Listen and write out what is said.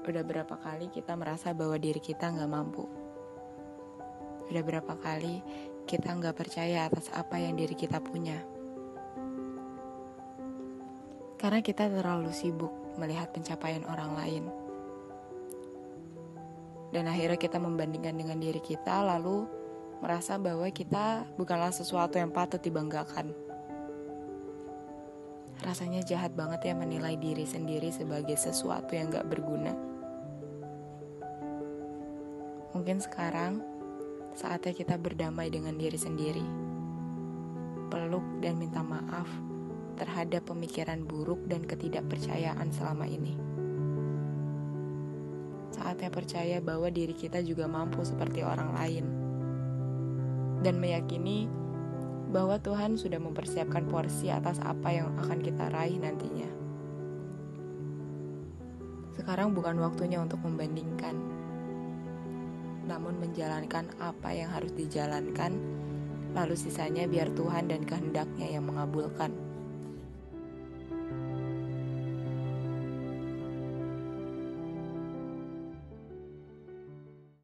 Udah berapa kali kita merasa bahwa diri kita nggak mampu. Udah berapa kali kita nggak percaya atas apa yang diri kita punya. Karena kita terlalu sibuk melihat pencapaian orang lain. Dan akhirnya kita membandingkan dengan diri kita lalu merasa bahwa kita bukanlah sesuatu yang patut dibanggakan. Rasanya jahat banget ya menilai diri sendiri sebagai sesuatu yang gak berguna. Mungkin sekarang saatnya kita berdamai dengan diri sendiri. Peluk dan minta maaf terhadap pemikiran buruk dan ketidakpercayaan selama ini. Saatnya percaya bahwa diri kita juga mampu seperti orang lain. Dan meyakini bahwa Tuhan sudah mempersiapkan porsi atas apa yang akan kita raih nantinya. Sekarang bukan waktunya untuk membandingkan namun menjalankan apa yang harus dijalankan, lalu sisanya biar Tuhan dan kehendaknya yang mengabulkan.